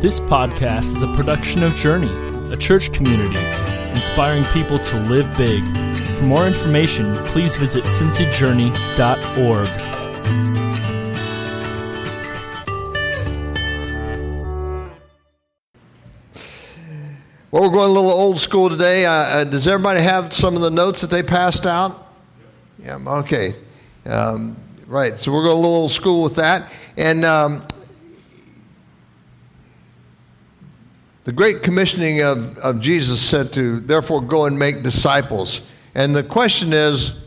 This podcast is a production of Journey, a church community inspiring people to live big. For more information, please visit cincyjourney.org. Well, we're going a little old school today. Uh, uh, does everybody have some of the notes that they passed out? Yeah, okay. Um, right, so we're going a little old school with that. And um, The Great Commissioning of, of Jesus said to, therefore, go and make disciples. And the question is,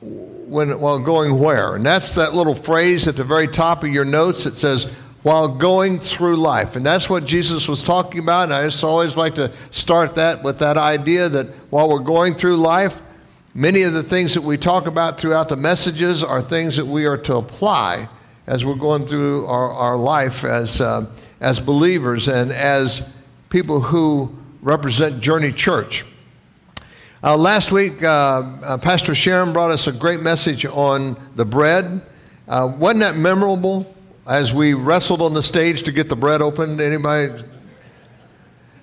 when, while going where? And that's that little phrase at the very top of your notes that says, while going through life. And that's what Jesus was talking about. And I just always like to start that with that idea that while we're going through life, many of the things that we talk about throughout the messages are things that we are to apply as we're going through our, our life as, uh, as believers and as people who represent Journey Church. Uh, last week, uh, uh, Pastor Sharon brought us a great message on the bread. Uh, wasn't that memorable as we wrestled on the stage to get the bread opened? Anybody?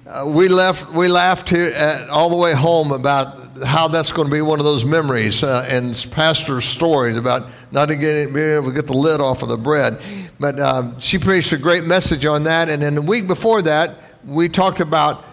Uh, we left. We laughed at, all the way home about how that's going to be one of those memories uh, and pastor's stories about not getting, being able to get the lid off of the bread. But she preached a great message on that. And then the week before that, we talked about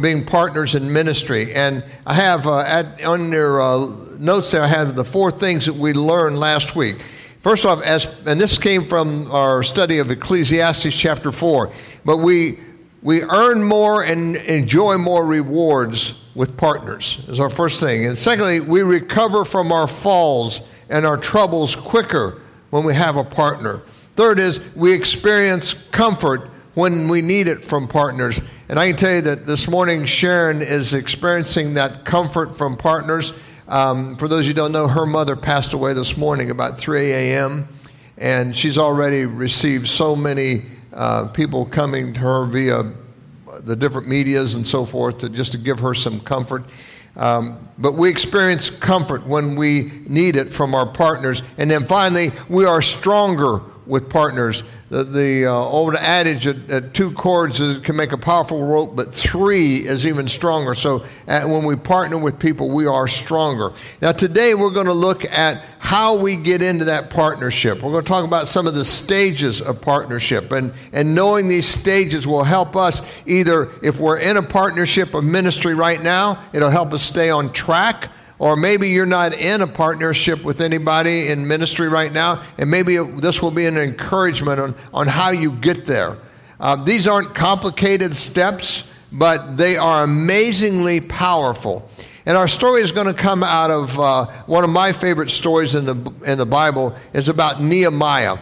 being partners in ministry. And I have uh, at, on your uh, notes there, I have the four things that we learned last week. First off, as, and this came from our study of Ecclesiastes chapter 4, but we, we earn more and enjoy more rewards with partners, is our first thing. And secondly, we recover from our falls and our troubles quicker when we have a partner. Third is we experience comfort when we need it from partners. And I can tell you that this morning, Sharon is experiencing that comfort from partners. Um, for those you don't know, her mother passed away this morning about 3 a.m., and she's already received so many uh, people coming to her via the different medias and so forth to just to give her some comfort. Um, but we experience comfort when we need it from our partners. And then finally, we are stronger with partners. The, the uh, old adage that, that two cords can make a powerful rope, but three is even stronger. So uh, when we partner with people, we are stronger. Now, today we're going to look at how we get into that partnership. We're going to talk about some of the stages of partnership. And, and knowing these stages will help us either, if we're in a partnership of ministry right now, it'll help us stay on track or maybe you're not in a partnership with anybody in ministry right now, and maybe this will be an encouragement on, on how you get there. Uh, these aren't complicated steps, but they are amazingly powerful. And our story is going to come out of uh, one of my favorite stories in the, in the Bible is about Nehemiah.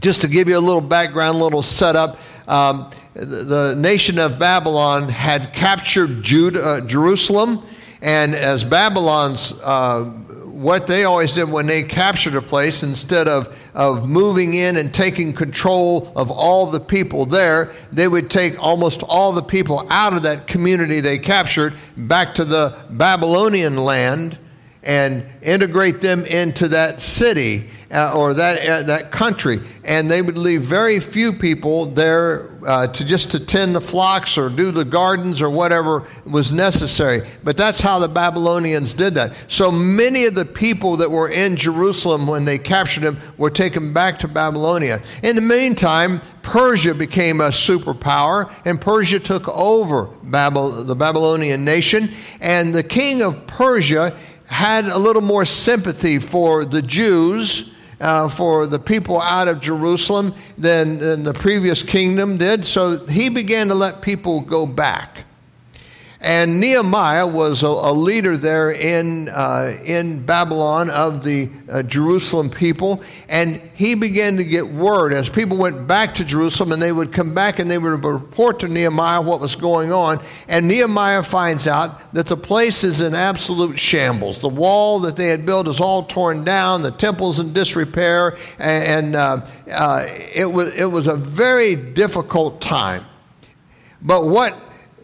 Just to give you a little background, a little setup, um, the, the, nation of Babylon had captured uh, Jerusalem and as Babylon's, uh, what they always did when they captured a place, instead of, of moving in and taking control of all the people there, they would take almost all the people out of that community they captured back to the Babylonian land and integrate them into that city uh, or that, uh, that country. And they would leave very few people there uh, to just to tend the flocks or do the gardens or whatever was necessary. But that's how the Babylonians did that. So many of the people that were in Jerusalem when they captured him were taken back to Babylonia. In the meantime, Persia became a superpower, and Persia took over Babel, the Babylonian nation. And the king of Persia had a little more sympathy for the Jews uh, for the people out of Jerusalem than, than the previous kingdom did. So he began to let people go back. And Nehemiah was a, a leader there in, uh, in Babylon of the uh, Jerusalem people. And he began to get word as people went back to Jerusalem and they would come back and they would report to Nehemiah what was going on. And Nehemiah finds out that the place is in absolute shambles. The wall that they had built is all torn down, the temple's in disrepair, and, uh, uh, it, was, it was a very difficult time. But what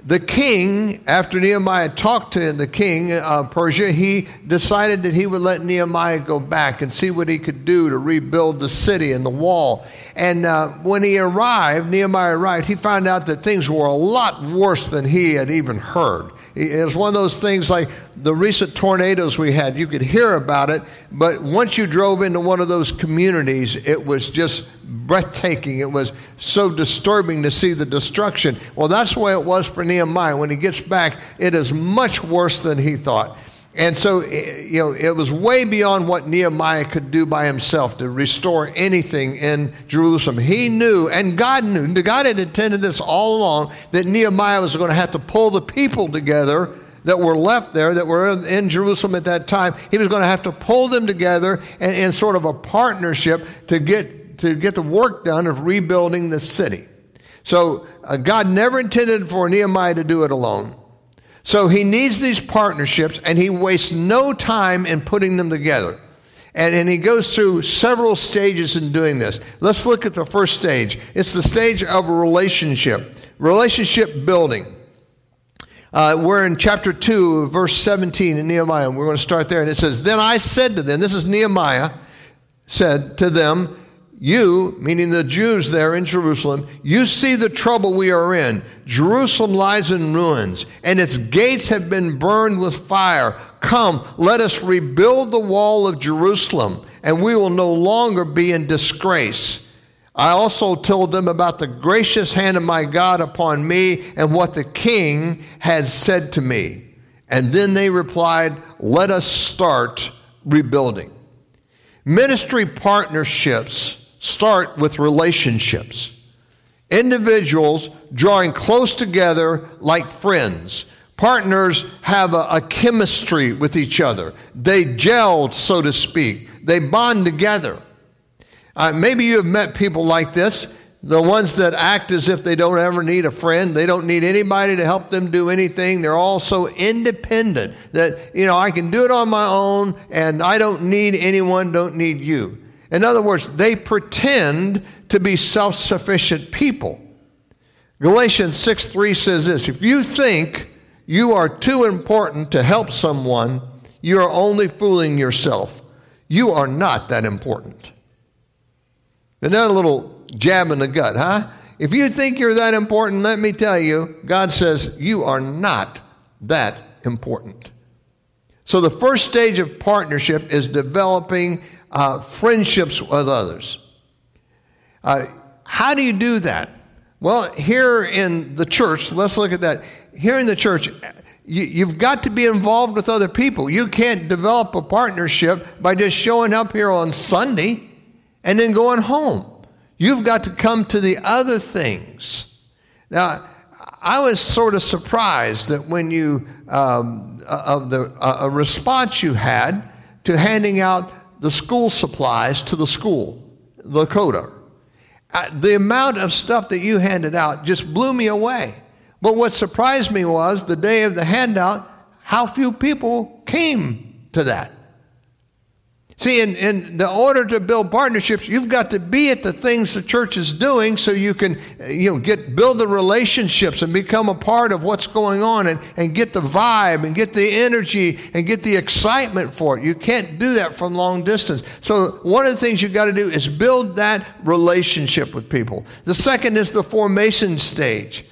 the king, after Nehemiah talked to the king of Persia, he decided that he would let Nehemiah go back and see what he could do to rebuild the city and the wall. And uh, when he arrived, Nehemiah arrived, he found out that things were a lot worse than he had even heard. It was one of those things like the recent tornadoes we had. You could hear about it, but once you drove into one of those communities, it was just breathtaking. It was so disturbing to see the destruction. Well, that's the way it was for Nehemiah. When he gets back, it is much worse than he thought. And so, eh, you know, it was way beyond what Nehemiah could do by himself to restore anything in Jerusalem. He knew, and God knew, God had intended this all along, that Nehemiah was going to have to pull the people together that were left there, that were in Jerusalem at that time. He was going to have to pull them together in, in sort of a partnership to get, to get the work done of rebuilding the city. So uh, God never intended for Nehemiah to do it alone. So he needs these partnerships and he wastes no time in putting them together. And, and he goes through several stages in doing this. Let's look at the first stage. It's the stage of relationship, relationship building. Uh, we're in chapter 2, verse 17 in Nehemiah. We're going to start there. And it says, Then I said to them, this is Nehemiah, said to them, you, meaning the Jews there in Jerusalem, you see the trouble we are in. Jerusalem lies in ruins, and its gates have been burned with fire. Come, let us rebuild the wall of Jerusalem, and we will no longer be in disgrace. I also told them about the gracious hand of my God upon me and what the king had said to me. And then they replied, Let us start rebuilding. Ministry partnerships start with relationships. Individuals drawing close together like friends. Partners have a, a, chemistry with each other. They gel, so to speak. They bond together. Uh, maybe you have met people like this the ones that act as if they don't ever need a friend they don't need anybody to help them do anything they're all so independent that you know i can do it on my own and i don't need anyone don't need you in other words, they pretend to be self sufficient people. Galatians 6 3 says this If you think you are too important to help someone, you are only fooling yourself. You are not that important. Another little jab in the gut, huh? If you think you're that important, let me tell you, God says you are not that important. So the first stage of partnership is developing uh, friendships with others. Uh, how do you do that? Well, here in the church, let's look at that. Here in the church, you, have got to be involved with other people. You can't develop a partnership by just showing up here on Sunday and then going home. You've got to come to the other things. Now, I was sort of surprised that when you, um, of the uh, a response you had to handing out the school supplies to the school, the Uh, the amount of stuff that you handed out just blew me away. But what surprised me was the day of the handout, how few people came to that. See, in, in the order to build partnerships, you've got to be at the things the church is doing so you can uh, you know, get, build the relationships and become a part of what's going on and, and get the vibe and get the energy and get the excitement for it. You can't do that from long distance. So, one of the things you've got to do is build that relationship with people. The second is the formation stage.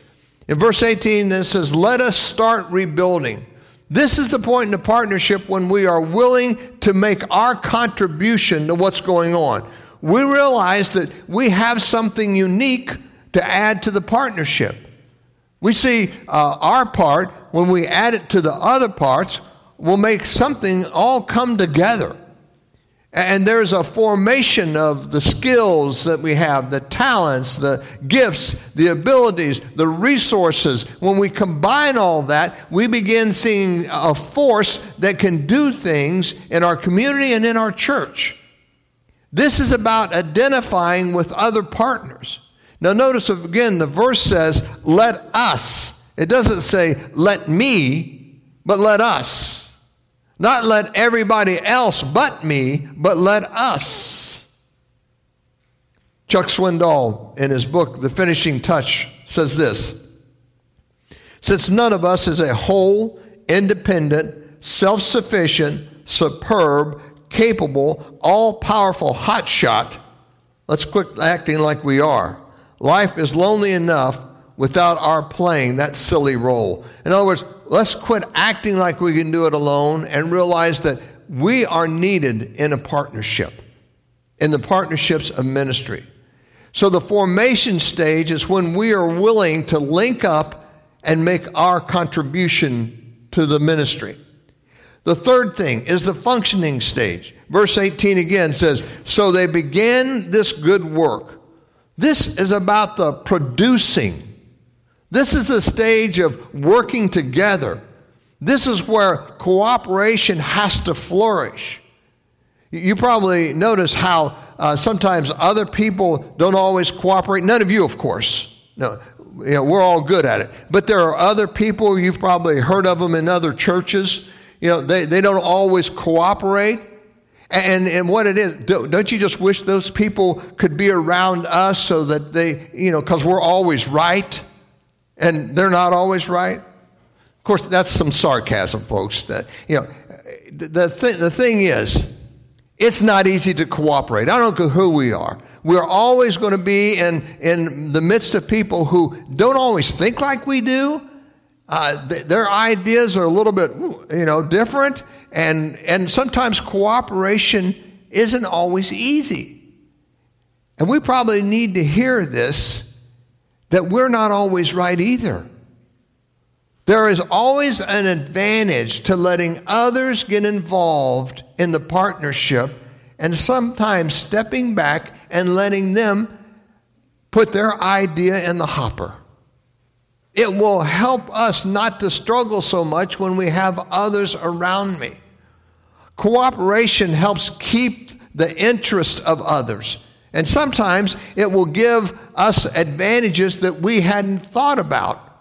In verse 18, it says, Let us start rebuilding. This is the point in the partnership when we are willing to make our contribution to what's going on. We realize that we have something unique to add to the partnership. We see uh, our part, when we add it to the other parts, will make something all come together. And there's a formation of the skills that we have, the talents, the gifts, the abilities, the resources. When we combine all that, we begin seeing a force that can do things in our community and in our church. This is about identifying with other partners. Now, notice again, the verse says, let us. It doesn't say, let me, but let us. Not let everybody else but me, but let us. Chuck Swindoll, in his book, The Finishing Touch, says this Since none of us is a whole, independent, self sufficient, superb, capable, all powerful hotshot, Let's quit acting like we are. Life is lonely enough without our playing that silly role. In other words, let's quit acting like we can do it alone and realize that we are needed in a partnership, in the partnerships of ministry. So the formation stage is when we are willing to link up and make our contribution to the ministry. The third thing is the functioning stage. Verse 18 again says, So they began this good work. This is about the producing. This is the stage of working together. This is where cooperation has to flourish. You probably notice how uh, sometimes other people don't always cooperate. None of you, of course. No, you know, we're all good at it. But there are other people, you've probably heard of them in other churches you know, they, they don't always cooperate. And, and what it is, don't you just wish those people could be around us so that they, you know, because we're always right and they're not always right? Of course, that's some sarcasm, folks. That, you know, the, the, th- the thing is, it's not easy to cooperate. I don't care who we are. We're always going to be in, in the midst of people who don't always think like we do, uh, th- their ideas are a little bit, you know, different, and and sometimes cooperation isn't always easy. And we probably need to hear this that we're not always right either. There is always an advantage to letting others get involved in the partnership and sometimes stepping back and letting them put their idea in the hopper. It will help us not to struggle so much when we have others around me. Cooperation helps keep the interest of others. And sometimes it will give us advantages that we hadn't thought about.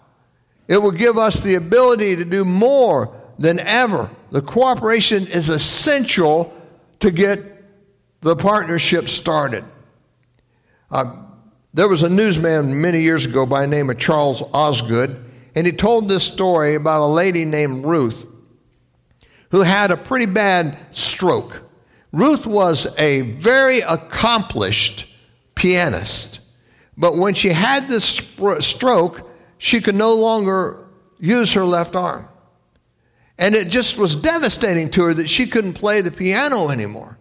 It will give us the ability to do more than ever. The cooperation is essential to get the partnership started. Uh, there was a newsman many years ago by the name of Charles Osgood, and he told this story about a lady named Ruth who had a pretty bad stroke. Ruth was a very accomplished pianist, but when she had this stroke, she could no longer use her left arm. And it just was devastating to her that she couldn't play the piano anymore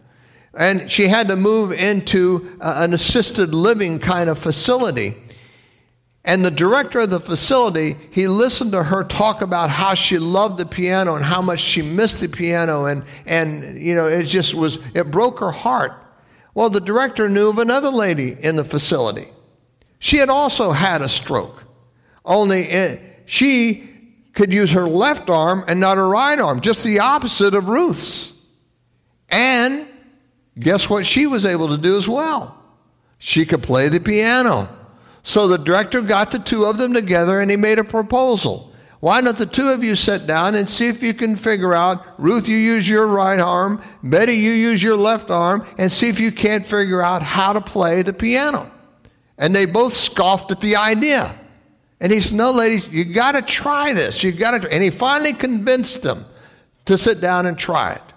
and she had to move into uh, an assisted living kind of facility. And the director of the facility, he listened to her talk about how she loved the piano and how much she missed the piano. And, and you know, it just was, it broke her heart. Well, the director knew of another lady in the facility. She had also had a stroke, only it, she could use her left arm and not her right arm, just the opposite of Ruth's. And guess what she was able to do as well? She could play the piano. So the director got the two of them together and he made a proposal. Why don't the two of you sit down and see if you can figure out, Ruth, you use your right arm, Betty, you use your left arm, and see if you can't figure out how to play the piano. And they both scoffed at the idea. And he said, No, ladies, you got to try this. You got to. And he finally convinced them to sit down and try it.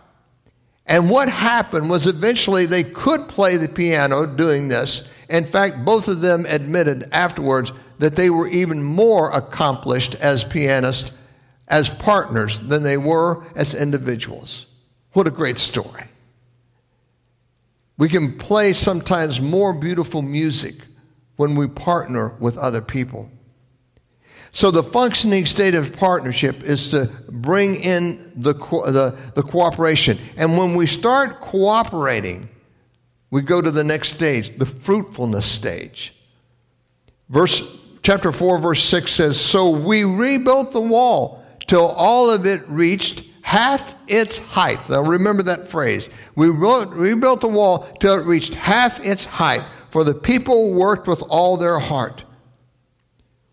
And what happened was eventually they could play the piano doing this. In fact, both of them admitted afterwards that they were even more accomplished as pianists, as partners, than they were as individuals. What a great story. We can play sometimes more beautiful music when we partner with other people. So the functioning state of partnership is to bring in the, the, the, cooperation. And when we start cooperating, we go to the next stage, the fruitfulness stage. Verse chapter 4, verse 6 says, So we rebuilt the wall till all of it reached half its height. Now remember that phrase. We rebuilt the wall till it reached half its height, for the people worked with all their heart.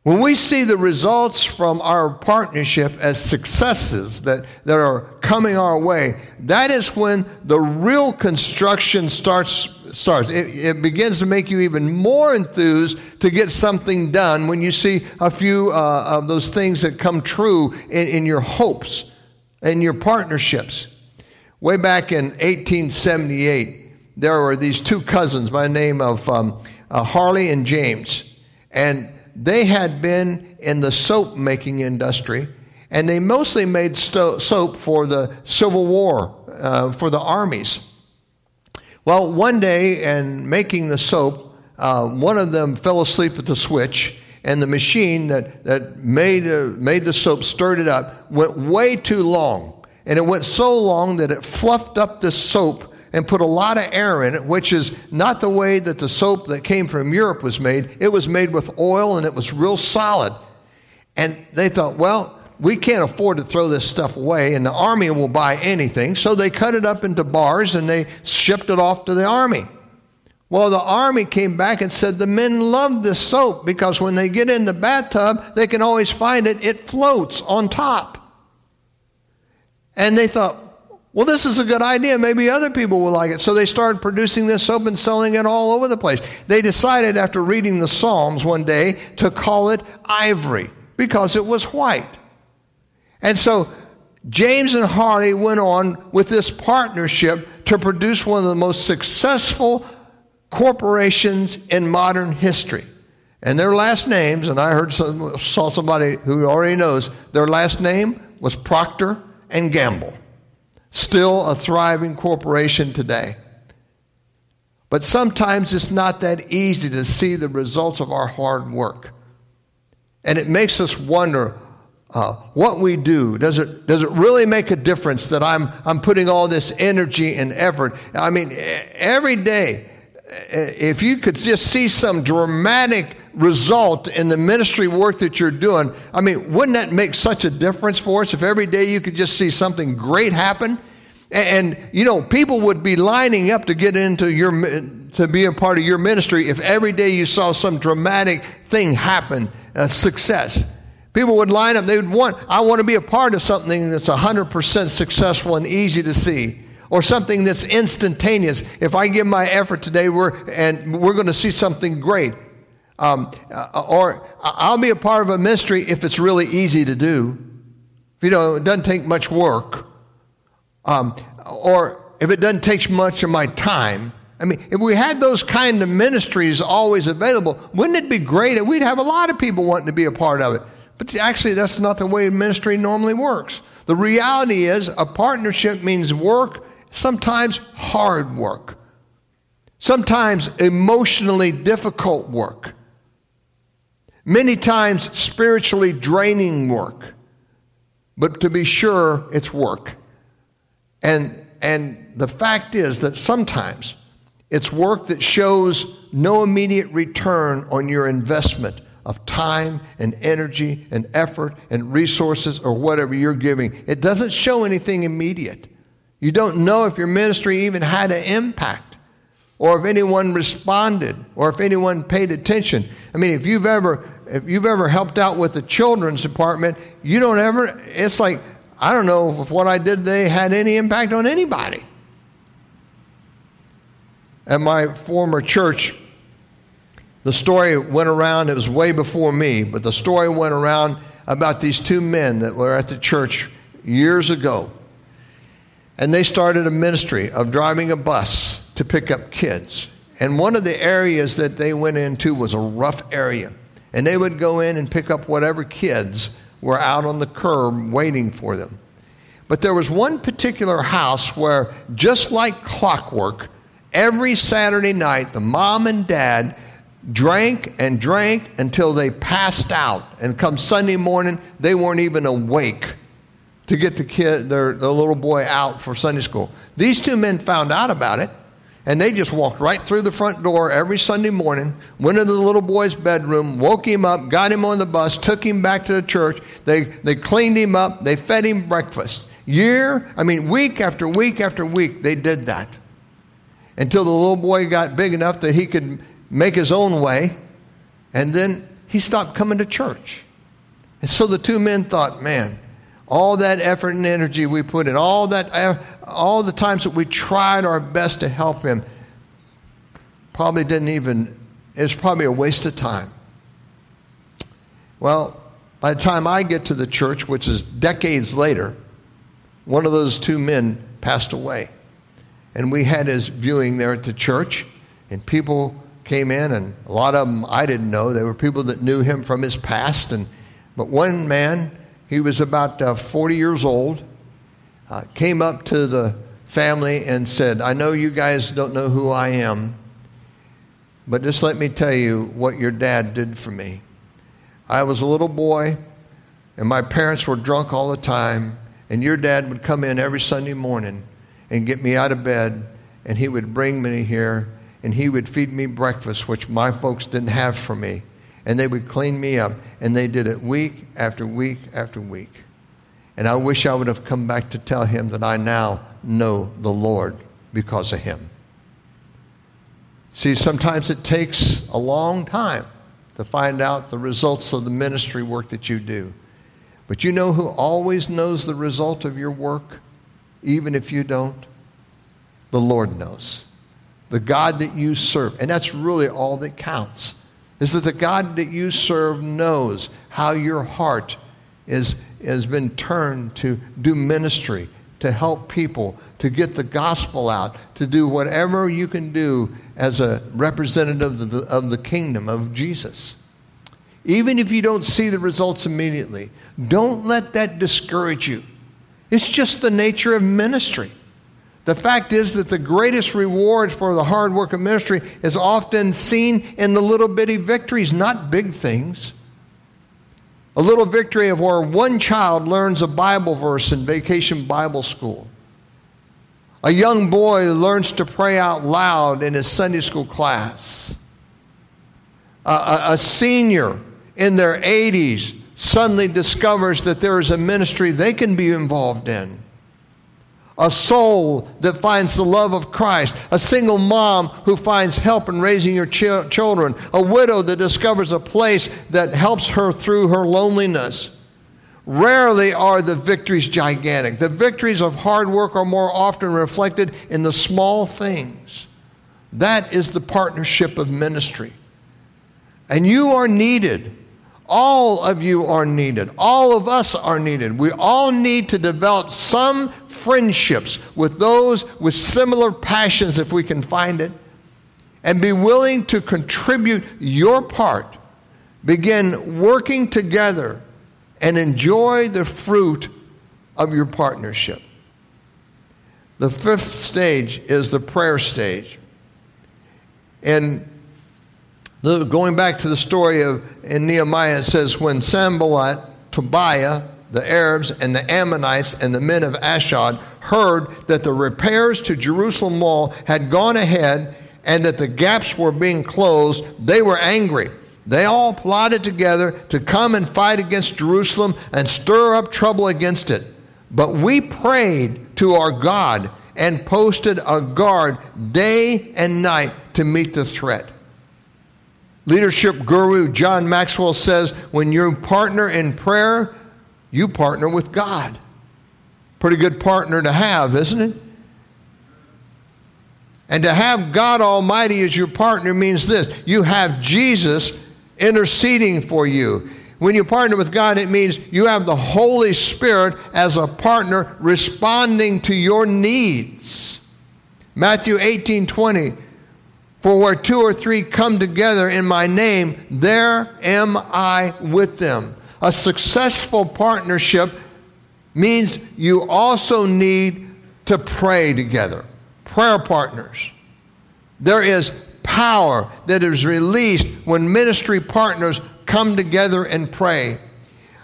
When we see the results from our partnership as successes that, that are coming our way, that is when the real construction starts. starts. It, it begins to make you even more enthused to get something done when you see a few uh, of those things that come true in, in your hopes and your partnerships. Way back in 1878, there were these two cousins by the name of um, uh, Harley and James. And they had been in the soap making industry, and they mostly made sto- soap for the Civil War, uh, for the armies. Well, one day, in making the soap, uh, one of them fell asleep at the switch, and the machine that, that made, uh, made the soap, stirred it up, went way too long. And it went so long that it fluffed up the soap and put a lot of air in it, which is not the way that the soap that came from Europe was made. It was made with oil and it was real solid. And they thought, well, we can't afford to throw this stuff away, and the army will buy anything. So they cut it up into bars and they shipped it off to the army. Well, the army came back and said the men love this soap because when they get in the bathtub, they can always find it. It floats on top. And they thought, well, this is a good idea. Maybe other people will like it. So they started producing this soap and selling it all over the place. They decided after reading the Psalms one day to call it ivory because it was white. And so James and Harley went on with this partnership to produce one of the most successful corporations in modern history. And their last names, and I heard some, saw somebody who already knows, their last name was Procter and Gamble still a thriving corporation today. But sometimes it's not that easy to see the results of our hard work. And it makes us wonder uh, what we do. Does it, does it really make a difference that I'm, I'm putting all this energy and effort? I mean, every day, if you could just see some dramatic result in the ministry work that you're doing, I mean, wouldn't that make such a difference for us if every day you could just see something great happen? And, and you know, people would be lining up to get into your to be a part of your ministry if every day you saw some dramatic thing happen, success. People would line up. They would want, I want to be a part of something that's 100% successful and easy to see or something that's instantaneous. If I give my effort today, we're, and we're going to see something great. Um, uh, or I'll be a part of a ministry if it's really easy to do. You know, it doesn't take much work. Um, or if it doesn't take much of my time. I mean, if we had those kind of ministries always available, wouldn't it be great? We'd have a lot of people wanting to be a part of it. But actually, that's not the way ministry normally works. The reality is, a partnership means work, sometimes hard work, sometimes emotionally difficult work many times spiritually draining work, but to be sure, it's work. And, and the fact is that sometimes it's work that shows no immediate return on your investment of time and energy and effort and resources or whatever you're giving. It doesn't show anything immediate. You don't know if your ministry even had an impact or if anyone responded or if anyone paid attention. I mean, if you've ever if you've ever helped out with the children's department, you don't ever, it's like, I don't know if what I did today had any impact on anybody. At my former church, the story went around, it was way before me, but the story went around about these two men that were at the church years ago. And they started a ministry of driving a bus to pick up kids. And one of the areas that they went into was a rough area and they would go in and pick up whatever kids were out on the curb waiting for them. But there was one particular house where, just like clockwork, every Saturday night the mom and dad drank and drank until they passed out. And come Sunday morning, they weren't even awake to get the kid, their, their little boy out for Sunday school. These two men found out about it and they just walked right through the front door every Sunday morning, went into the little boy's bedroom, woke him up, got him on the bus, took him back to the church. They, they cleaned him up, they fed him breakfast. Year, I mean, week after week after week, they did that. Until the little boy got big enough that he could make his own way. And then he stopped coming to church. And so the two men thought, man, all that effort and energy we put in, all that all the times that we tried our best to help him, probably didn't even, it was probably a waste of time. Well, by the time I get to the church, which is decades later, one of those two men passed away. and we had his viewing there at the church, and people came in, and a lot of them I didn't know. They were people that knew him from his past, and but one man, he was about uh, 40 years old, uh, came up to the family and said, "I know you guys don't know who I am, but just let me tell you what your dad did for me. I was a little boy, and my parents were drunk all the time, and your dad would come in every Sunday morning." and get me out of bed, and he would bring me here, and he would feed me breakfast, which my folks didn't have for me. And they would clean me up, and they did it week after week after week. And I wish I would have come back to tell him that I now know the Lord because of him. See, sometimes it takes a long time to find out the results of the ministry work that you do. But you know who always knows the result of your work? even if you don't? The Lord knows. The God that you serve. And that's really all that counts. Is that the God that you serve knows how your heart is, has been turned to do ministry, to help people, to get the gospel out, to do whatever you can do as a representative of the, of the kingdom of Jesus. Even if you don't see the results immediately, don't let that discourage you. It's just the nature of ministry. The fact is that the greatest reward for the hard work of ministry is often seen in the little bitty victories, not big things. A little victory of where one child learns a Bible verse in vacation Bible school. A young boy learns to pray out loud in his Sunday school class. A, a, a senior in their 80s suddenly discovers that there is a ministry they can be involved in. A soul that finds the love of Christ. A single mom who finds help in raising your ch- children. A widow that discovers a place that helps her through her loneliness. Rarely are the victories gigantic. The victories of hard work are more often reflected in the small things. That is the partnership of ministry. And you are needed all of you are needed. All of us are needed. We all need to develop some friendships with those with similar passions if we can find it, and be willing to contribute your part. Begin working together and enjoy the fruit of your partnership. The fifth stage is the prayer stage. And going back to the story of in Nehemiah, it says, when Sanballat, Tobiah, the Arabs, and the Ammonites, and the men of Ashdod heard that the repairs to Jerusalem wall had gone ahead and that the gaps were being closed, they were angry. They all plotted together to come and fight against Jerusalem and stir up trouble against it. But we prayed to our God and posted a guard day and night to meet the threat. Leadership guru John Maxwell says when you partner in prayer, you partner with God. Pretty good partner to have, isn't it? And to have God Almighty as your partner means this you have Jesus interceding for you. When you partner with God, it means you have the Holy Spirit as a partner responding to your needs. Matthew 18 20 for where two or three come together in my name, there am I with them. A successful partnership means you also need to pray together. Prayer partners. There is power that is released when ministry partners come together and pray.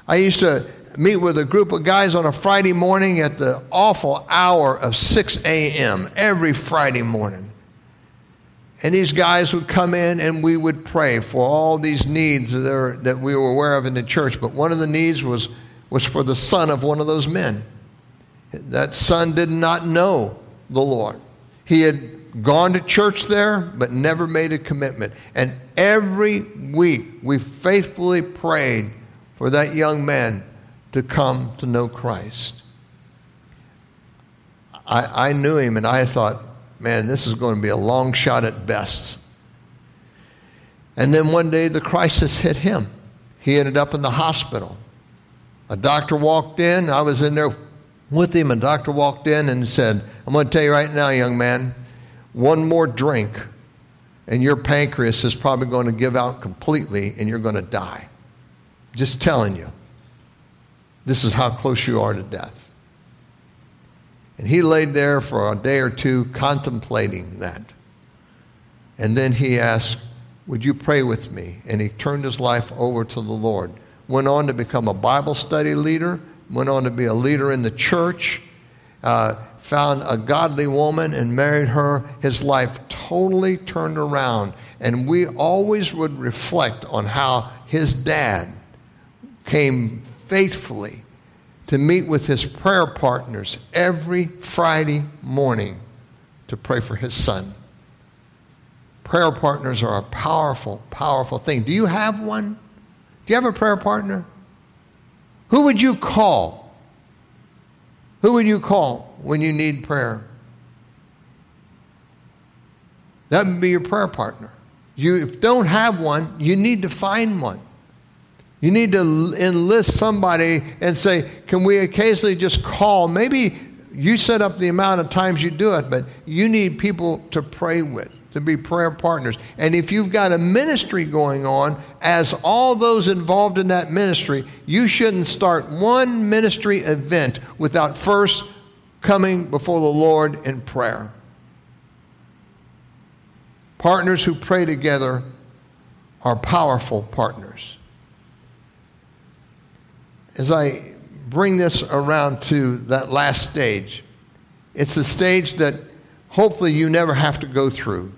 I used to meet with a group of guys on a Friday morning at the awful hour of 6 a.m. every Friday morning. And these guys would come in and we would pray for all these needs that, that we were aware of in the church. But one of the needs was, was for the son of one of those men. That son did not know the Lord. He had gone to church there, but never made a commitment. And every week we faithfully prayed for that young man to come to know Christ. I, I knew him and I thought, man, this is going to be a long shot at best. And then one day the crisis hit him. He ended up in the hospital. A doctor walked in. I was in there with him, A doctor walked in and said, I'm going to tell you right now, young man, one more drink, and your pancreas is probably going to give out completely, and you're going to die. Just telling you. This is how close you are to death. And he laid there for a day or two contemplating that. And then he asked, Would you pray with me? And he turned his life over to the Lord. Went on to become a Bible study leader, went on to be a leader in the church, uh, found a godly woman and married her. His life totally turned around. And we always would reflect on how his dad came faithfully to meet with his prayer partners every Friday morning to pray for his son. Prayer partners are a powerful, powerful thing. Do you have one? Do you have a prayer partner? Who would you call? Who would you call when you need prayer? That would be your prayer partner. You if don't have one, you need to find one. You need to enlist somebody and say, Can we occasionally just call? Maybe you set up the amount of times you do it, but you need people to pray with, to be prayer partners. And if you've got a ministry going on, as all those involved in that ministry, you shouldn't start one ministry event without first coming before the Lord in prayer. Partners who pray together are powerful partners as I bring this around to that last stage, it's a stage that hopefully you never have to go through.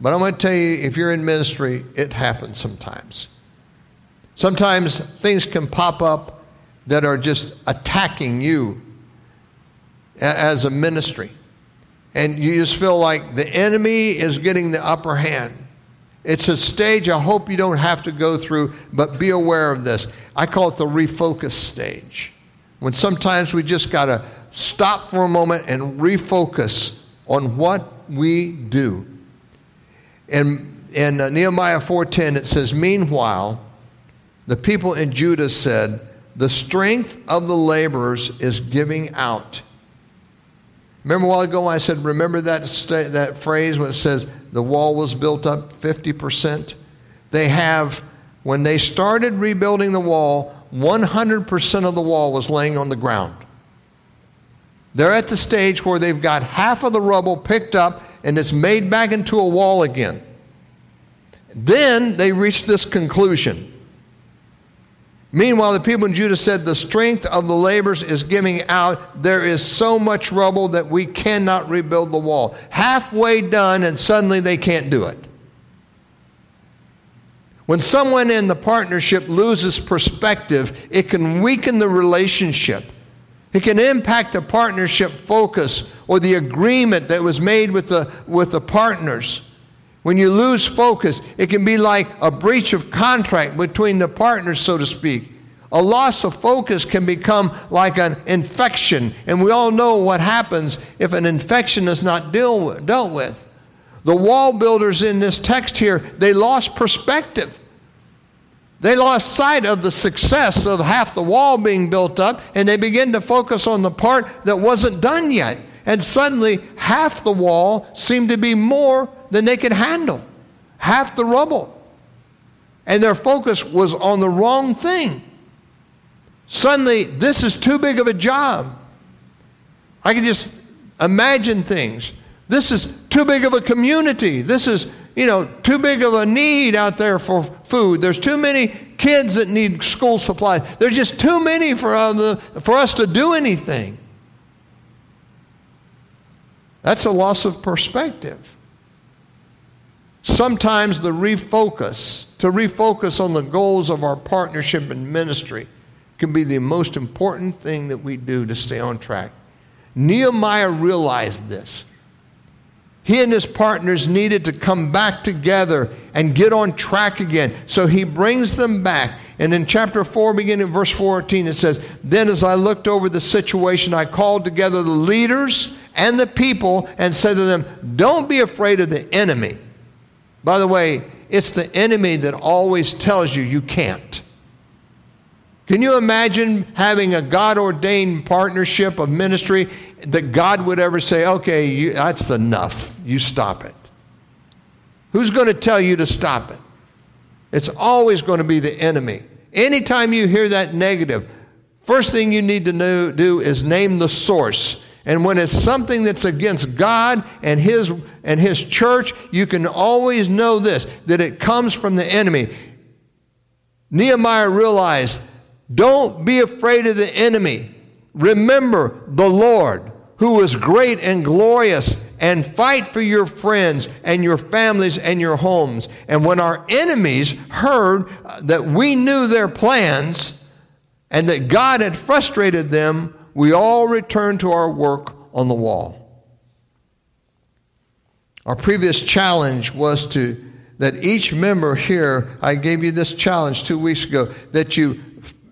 But I'm going to tell you, if you're in ministry, it happens sometimes. Sometimes things can pop up that are just attacking you as a ministry. And you just feel like the enemy is getting the upper hand. It's a stage I hope you don't have to go through, but be aware of this. I call it the refocus stage. When sometimes we just got to stop for a moment and refocus on what we do. And in Nehemiah 4:10 it says, "Meanwhile, the people in Judah said, the strength of the laborers is giving out." Remember a while ago I said, remember that, that phrase when it says the wall was built up 50%? They have, when they started rebuilding the wall, 100% of the wall was laying on the ground. They're at the stage where they've got half of the rubble picked up and it's made back into a wall again. Then they reach this conclusion Meanwhile, the people in Judah said, The strength of the laborers is giving out. There is so much rubble that we cannot rebuild the wall. Halfway done, and suddenly they can't do it. When someone in the partnership loses perspective, it can weaken the relationship. It can impact the partnership focus or the agreement that was made with the, with the partners. When you lose focus, it can be like a breach of contract between the partners, so to speak. A loss of focus can become like an infection, and we all know what happens if an infection is not deal, dealt with. The wall builders in this text here, they lost perspective. They lost sight of the success of half the wall being built up, and they began to focus on the part that wasn't done yet. And suddenly, half the wall seemed to be more than they could handle, half the rubble. And their focus was on the wrong thing. Suddenly, this is too big of a job. I can just imagine things. This is too big of a community. This is, you know, too big of a need out there for food. There's too many kids that need school supplies. There's just too many for, uh, for us to do anything. That's a loss of perspective. Sometimes the refocus, to refocus on the goals of our partnership and ministry, can be the most important thing that we do to stay on track. Nehemiah realized this. He and his partners needed to come back together and get on track again. So he brings them back. And in chapter 4, beginning verse 14, it says, Then as I looked over the situation, I called together the leaders and the people and said to them, Don't be afraid of the enemy by the way, it's the enemy that always tells you you can't. Can you imagine having a God ordained partnership of ministry that God would ever say, okay, you, that's enough, you stop it? Who's going to tell you to stop it? It's always going to be the enemy. Anytime you hear that negative, first thing you need to know, do is name the source. And when it's something that's against God and his and his church, you can always know this that it comes from the enemy. Nehemiah realized, don't be afraid of the enemy. Remember the Lord, who is great and glorious and fight for your friends and your families and your homes. And when our enemies heard uh, that we knew their plans and that God had frustrated them, we all return to our work on the wall. Our previous challenge was to that each member here, I gave you this challenge two weeks ago, that you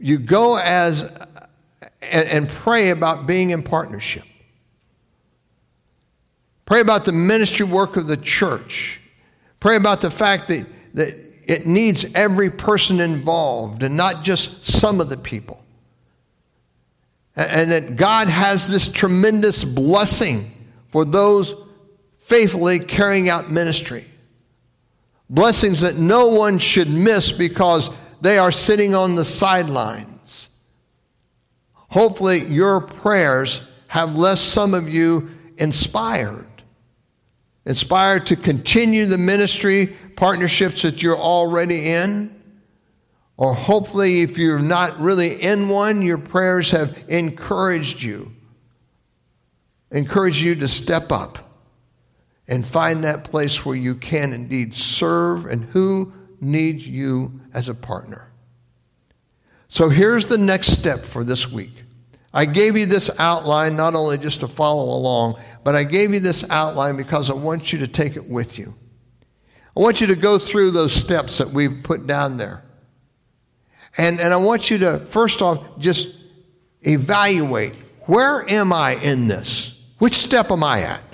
you go as and, and pray about being in partnership. Pray about the ministry work of the church. Pray about the fact that, that it needs every person involved and not just some of the people. And, that God has this tremendous blessing for those faithfully carrying out ministry. Blessings that no one should miss because they are sitting on the sidelines. Hopefully, your prayers have left some of you inspired inspired to continue the ministry partnerships that you're already in. Or hopefully, if you're not really in one, your prayers have encouraged you, encouraged you to step up and find that place where you can indeed serve and who needs you as a partner. So here's the next step for this week. I gave you this outline not only just to follow along, but I gave you this outline because I want you to take it with you. I want you to go through those steps that we've put down there. And, and I want you to, first off, just evaluate where am I in this? Which step am I at?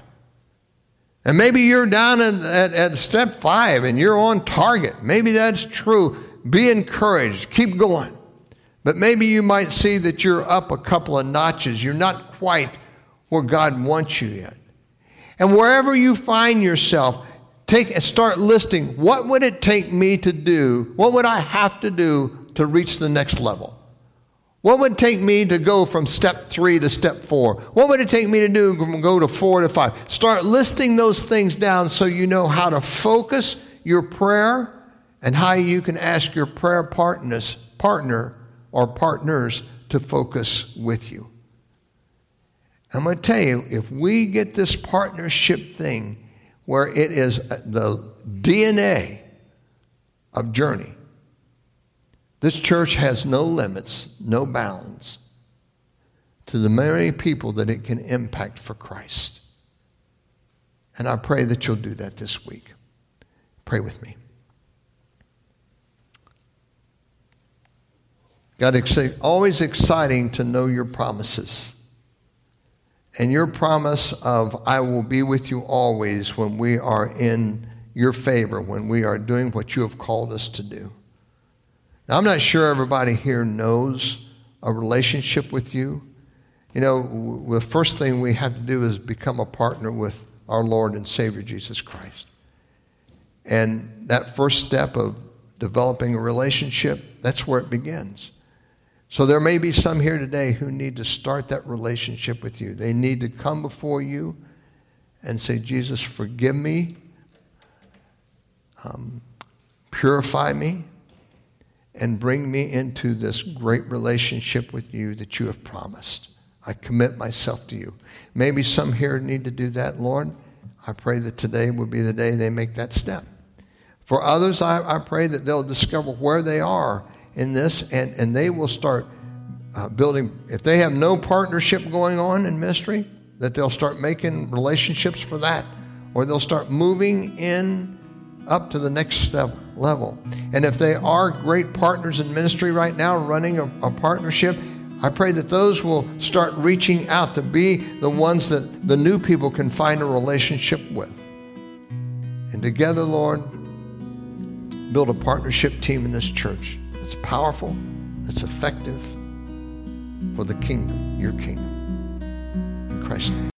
And maybe you're down at, at, at step five and you're on target. Maybe that's true. Be encouraged. Keep going. But maybe you might see that you're up a couple of notches. You're not quite where God wants you yet. And wherever you find yourself, take start listing what would it take me to do? What would I have to do to reach the next level? What would it take me to go from step three to step four? What would it take me to do from go to four to five? Start listing those things down so you know how to focus your prayer and how you can ask your prayer partners, partner or partners to focus with you. I'm going to tell you, if we get this partnership thing where it is the DNA of Journey, this church has no limits, no bounds to the many people that it can impact for Christ. And I pray that you'll do that this week. Pray with me. God, it's always exciting to know your promises. And your promise of, I will be with you always when we are in your favor, when we are doing what you have called us to do. Now, I'm not sure everybody here knows a relationship with you. You know, the first thing we have to do is become a partner with our Lord and Savior Jesus Christ. And that first step of developing a relationship, that's where it begins. So there may be some here today who need to start that relationship with you. They need to come before you and say, Jesus, forgive me, um, purify me, and bring me into this great relationship with you that you have promised. I commit myself to you. Maybe some here need to do that, Lord. I pray that today will be the day they make that step. For others, I, I pray that they'll discover where they are in this, and, and they will start uh, building, if they have no partnership going on in ministry, that they'll start making relationships for that, or they'll start moving in up to the next step level. And if they are great partners in ministry right now, running a, a partnership, I pray that those will start reaching out to be the ones that the new people can find a relationship with. And together, Lord, build a partnership team in this church that's powerful, that's effective for the kingdom, your kingdom. In Christ's name.